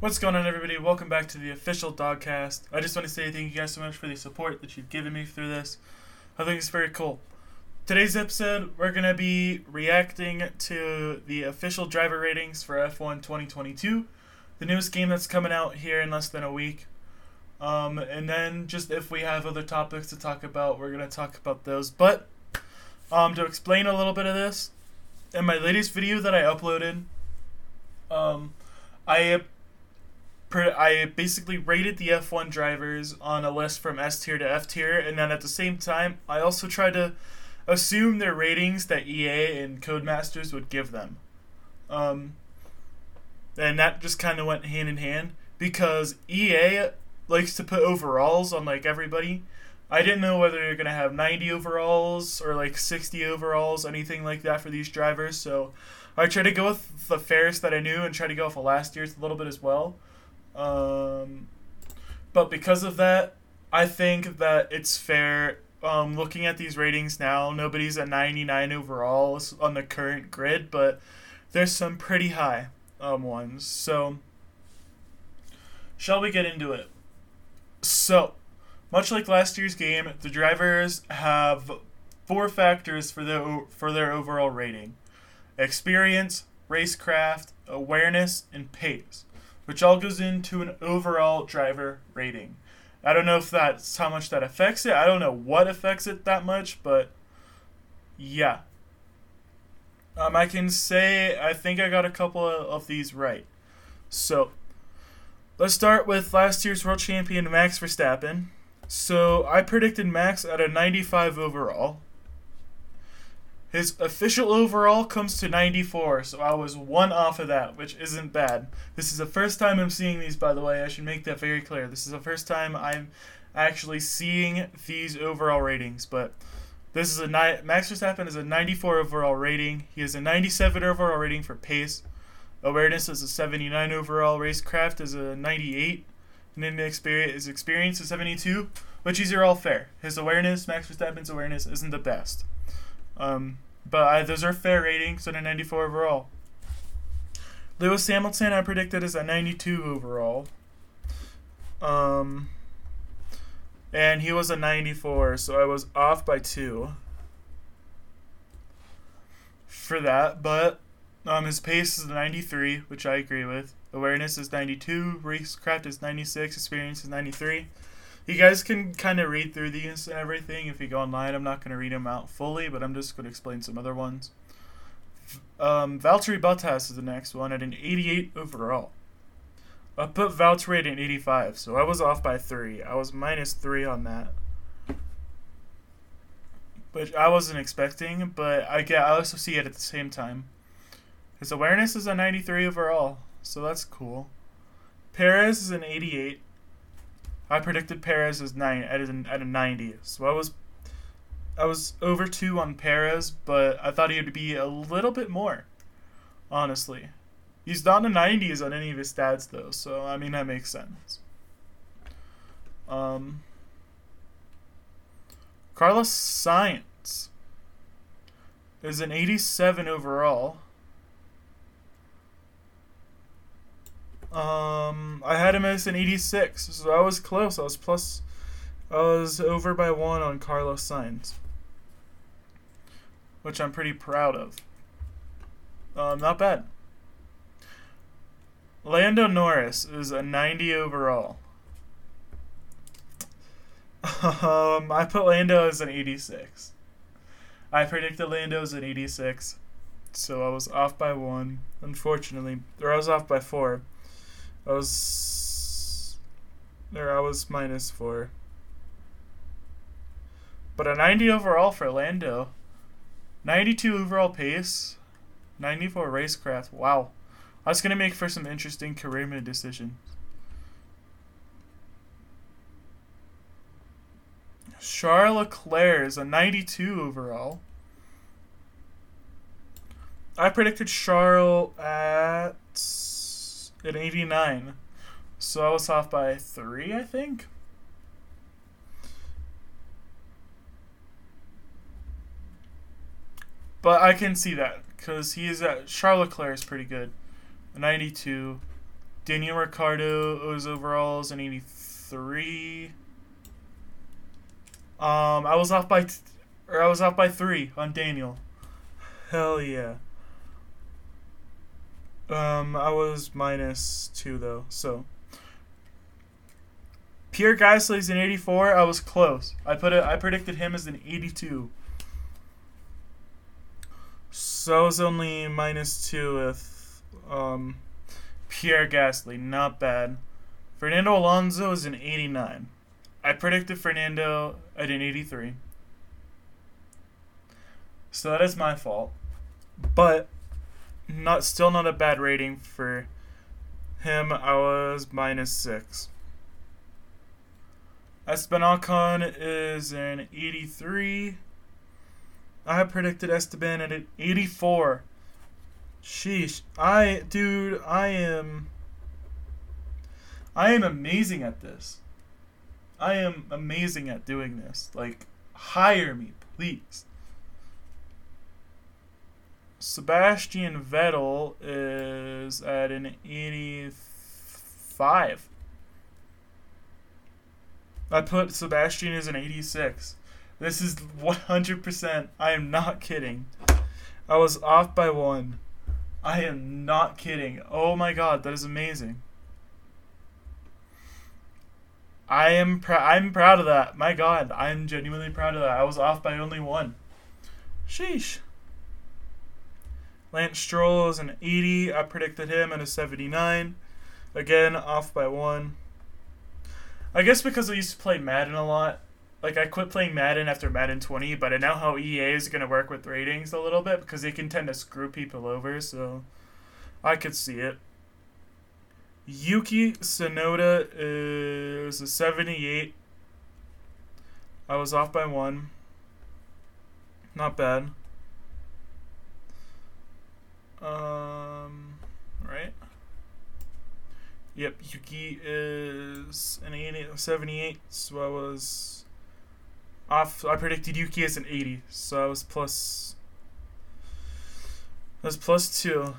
What's going on, everybody? Welcome back to the official Dogcast. I just want to say thank you guys so much for the support that you've given me through this. I think it's very cool. Today's episode, we're going to be reacting to the official driver ratings for F1 2022, the newest game that's coming out here in less than a week. Um, and then, just if we have other topics to talk about, we're going to talk about those. But um, to explain a little bit of this, in my latest video that I uploaded, um, I I basically rated the F1 drivers on a list from S tier to F tier, and then at the same time, I also tried to assume their ratings that EA and Codemasters would give them. Um, and that just kind of went hand in hand because EA likes to put overalls on like everybody. I didn't know whether you're gonna have 90 overalls or like 60 overalls, anything like that for these drivers. So I tried to go with the fairest that I knew and try to go the last year's a little bit as well. Um, but because of that, I think that it's fair. Um, looking at these ratings now, nobody's at 99 overall on the current grid, but there's some pretty high um, ones. So, shall we get into it? So, much like last year's game, the drivers have four factors for their for their overall rating: experience, racecraft, awareness, and pace which all goes into an overall driver rating. I don't know if that's how much that affects it. I don't know what affects it that much, but yeah. Um, I can say I think I got a couple of these right. So, let's start with last year's world champion Max Verstappen. So, I predicted Max at a 95 overall. His official overall comes to 94, so I was one off of that, which isn't bad. This is the first time I'm seeing these, by the way. I should make that very clear. This is the first time I'm actually seeing these overall ratings, but this is a ni- Max Verstappen is a 94 overall rating. He has a 97 overall rating for pace. Awareness is a 79 overall. Racecraft is a 98. And then experience, experience is 72, which these are all fair. His awareness, Max Verstappen's awareness, isn't the best. Um, but I, those are fair ratings and a 94 overall. Lewis Hamilton, I predicted is a 92 overall. Um, and he was a 94, so I was off by two for that. But um, his pace is 93, which I agree with. Awareness is 92. Racecraft is 96. Experience is 93. You guys can kind of read through these and everything if you go online. I'm not going to read them out fully, but I'm just going to explain some other ones. Um, Valtteri Bottas is the next one at an 88 overall. I put Valtteri at an 85, so I was off by three. I was minus three on that, which I wasn't expecting. But I get I also see it at the same time. His awareness is a 93 overall, so that's cool. Perez is an 88. I predicted Perez as nine at a, at a 90. So I was I was over two on Perez, but I thought he would be a little bit more. Honestly, he's not in the 90s on any of his stats though, so I mean that makes sense. Um, Carlos Sainz is an 87 overall. Um, I had him as an 86, so I was close. I was plus, I was over by one on Carlos Sainz, which I'm pretty proud of. Um, not bad. Lando Norris is a 90 overall. Um, I put Lando as an 86. I predicted Lando as an 86, so I was off by one, unfortunately, or I was off by four. I was there. I was minus four, but a ninety overall for Lando. Ninety-two overall pace, ninety-four racecraft. Wow, that's gonna make for some interesting career decisions. Charles Leclerc is a 92 overall. I predicted Charles at at 89. So I was off by three, I think. But I can see that because he is at Charles Leclerc is pretty good. 92, Daniel Ricciardo was overall is an 83. Um, I was off by, t- or I was off by three on Daniel. Hell yeah. Um, I was minus two though, so. Pierre Gasly's an 84. I was close. I put it. I predicted him as an 82. So I was only minus two with um, Pierre Gasly. Not bad. Fernando Alonso is an 89. I predicted Fernando at an 83. So that is my fault. But not still not a bad rating for him. I was minus six. Esteban Ocon is an 83. I predicted Esteban at an 84. Sheesh. I, dude, I am. I am amazing at this. I am amazing at doing this. Like, hire me, please. Sebastian Vettel is at an 85. I put Sebastian as an 86. This is 100%. I am not kidding. I was off by one. I am not kidding. Oh my god, that is amazing. I am pr- I'm proud of that. My god, I'm genuinely proud of that. I was off by only one. Sheesh. Lance Stroll is an 80. I predicted him at a 79. Again, off by one. I guess because I used to play Madden a lot. Like, I quit playing Madden after Madden 20, but I know how EA is going to work with ratings a little bit because they can tend to screw people over, so I could see it. Yuki Tsunoda is a 78. I was off by one. Not bad. Um, right? Yep, Yuki is an 80, 78, so I was off. I predicted Yuki as an 80, so I was plus. Was plus two.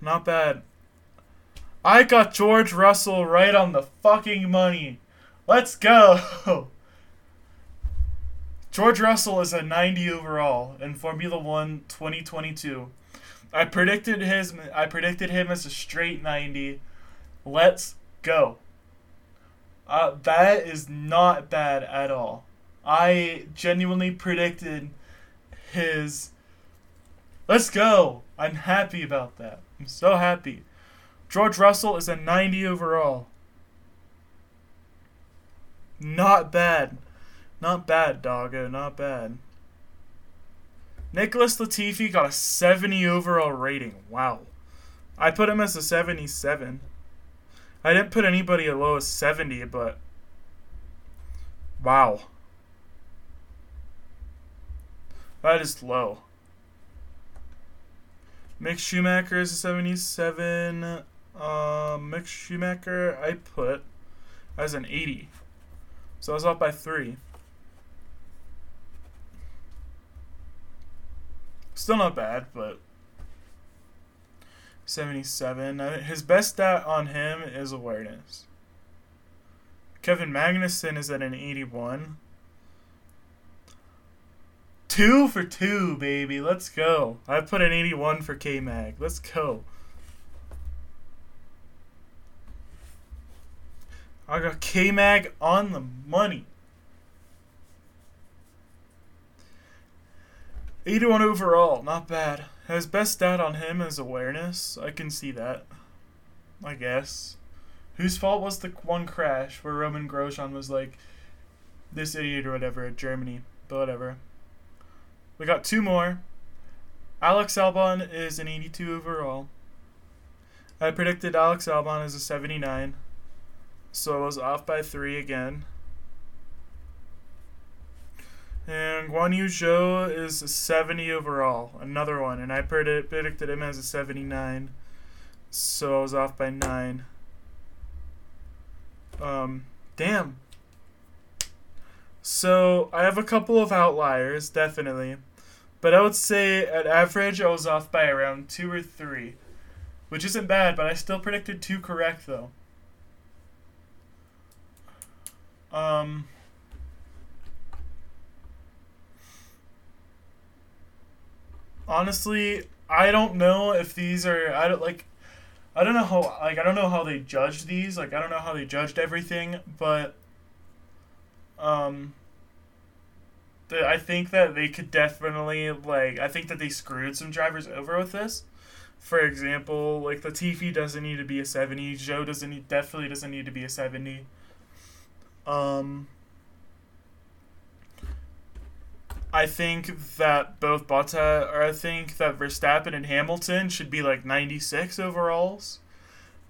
Not bad. I got George Russell right on the fucking money. Let's go. George Russell is a 90 overall in Formula 1 2022. I predicted his I predicted him as a straight 90. Let's go. Uh, that is not bad at all. I genuinely predicted his Let's go. I'm happy about that. I'm so happy. George Russell is a 90 overall. Not bad. Not bad, doggo. Not bad. Nicholas Latifi got a 70 overall rating. Wow. I put him as a 77. I didn't put anybody as low as 70, but. Wow. That is low. Mick Schumacher is a 77. Um, Mick Schumacher, I put as an 80. So I was off by three. Still not bad, but 77. His best stat on him is awareness. Kevin Magnussen is at an 81. Two for two, baby. Let's go. I put an 81 for K Mag. Let's go. I got K Mag on the money. 81 overall, not bad. His best stat on him is awareness. I can see that. I guess. Whose fault was the one crash where Roman Grosjean was like, this idiot or whatever at Germany? But whatever. We got two more. Alex Albon is an 82 overall. I predicted Alex Albon as a 79. So I was off by three again. And Guan Yu Zhou is a 70 overall, another one, and I predicted him as a 79, so I was off by 9. Um, damn. So I have a couple of outliers, definitely, but I would say at average I was off by around 2 or 3. which isn't bad, but I still predicted two correct though. Um. Honestly, I don't know if these are. I don't like. I don't know how. Like, I don't know how they judged these. Like, I don't know how they judged everything, but. Um. I think that they could definitely like. I think that they screwed some drivers over with this. For example, like the Latifi doesn't need to be a seventy. Zhou doesn't need, definitely doesn't need to be a seventy. Um, I think that both Bottas, or I think that Verstappen and Hamilton should be like 96 overalls.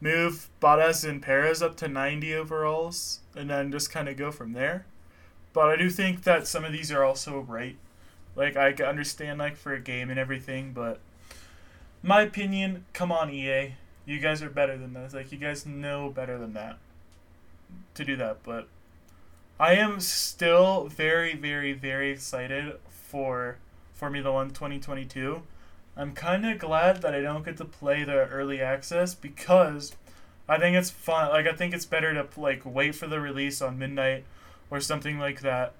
Move Bottas and Perez up to 90 overalls, and then just kind of go from there. But I do think that some of these are also right. Like, I can understand, like, for a game and everything, but my opinion, come on, EA. You guys are better than this. Like, you guys know better than that to do that, but I am still very, very, very excited for Formula One 2022. I'm kind of glad that I don't get to play the early access because I think it's fun. Like I think it's better to like wait for the release on midnight or something like that.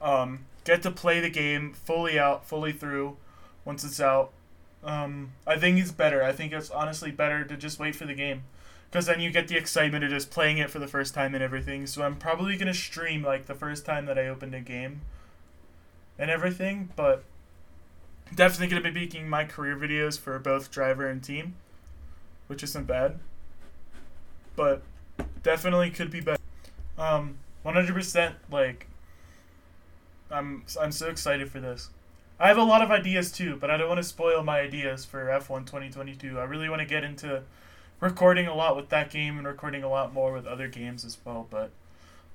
Um, get to play the game fully out, fully through once it's out. Um, I think it's better. I think it's honestly better to just wait for the game because then you get the excitement of just playing it for the first time and everything. So I'm probably gonna stream like the first time that I opened a game and everything, but definitely gonna be making my career videos for both driver and team, which isn't bad, but definitely could be better. Um, 100% like I'm I'm so excited for this. I have a lot of ideas too, but I don't want to spoil my ideas for F1 2022. I really want to get into recording a lot with that game and recording a lot more with other games as well. But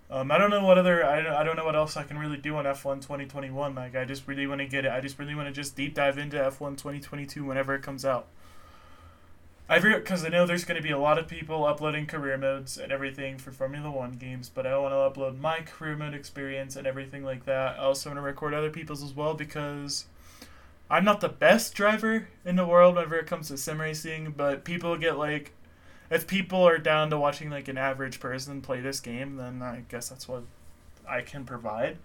um, I don't know what other I I don't know what else I can really do on F1 2021. Like I just really want to get it. I just really want to just deep dive into F1 2022 whenever it comes out. I because I know there's going to be a lot of people uploading career modes and everything for Formula One games, but I want to upload my career mode experience and everything like that. I also want to record other people's as well because I'm not the best driver in the world whenever it comes to sim racing, but people get like if people are down to watching like an average person play this game, then I guess that's what I can provide.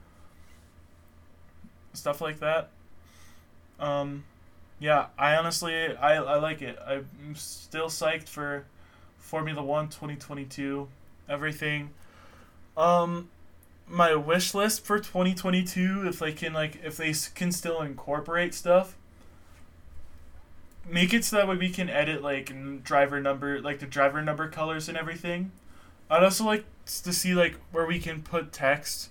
Stuff like that. Um, yeah, I honestly I, I like it. I'm still psyched for Formula One 2022. Everything. Um, my wish list for 2022, if they can like if they can still incorporate stuff make it so that way we can edit like driver number, like the driver number colors and everything. I'd also like to see like where we can put text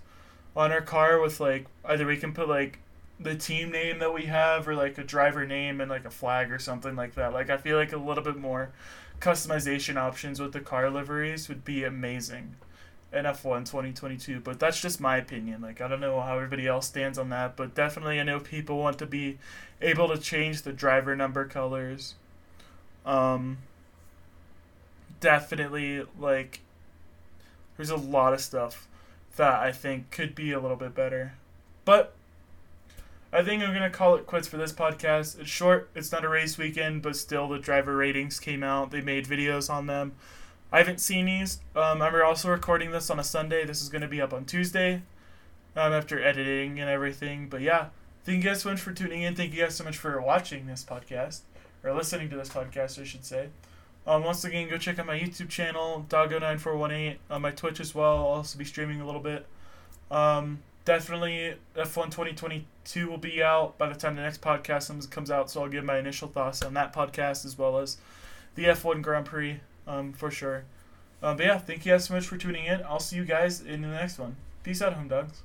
on our car with like either we can put like the team name that we have or like a driver name and like a flag or something like that. Like I feel like a little bit more customization options with the car liveries would be amazing in F1 2022, but that's just my opinion. Like, I don't know how everybody else stands on that, but definitely I know people want to be able to change the driver number colors. Um, definitely, like, there's a lot of stuff that I think could be a little bit better. But I think I'm going to call it quits for this podcast. It's short, it's not a race weekend, but still, the driver ratings came out. They made videos on them. I haven't seen these. Um, I'm also recording this on a Sunday. This is going to be up on Tuesday um, after editing and everything. But yeah, thank you guys so much for tuning in. Thank you guys so much for watching this podcast, or listening to this podcast, I should say. Um, once again, go check out my YouTube channel, Doggo9418, on my Twitch as well. I'll also be streaming a little bit. Um, definitely F1 2022 will be out by the time the next podcast comes out, so I'll give my initial thoughts on that podcast as well as the F1 Grand Prix um, for sure. Um, but yeah, thank you guys so much for tuning in. I'll see you guys in the next one. Peace out, home dogs.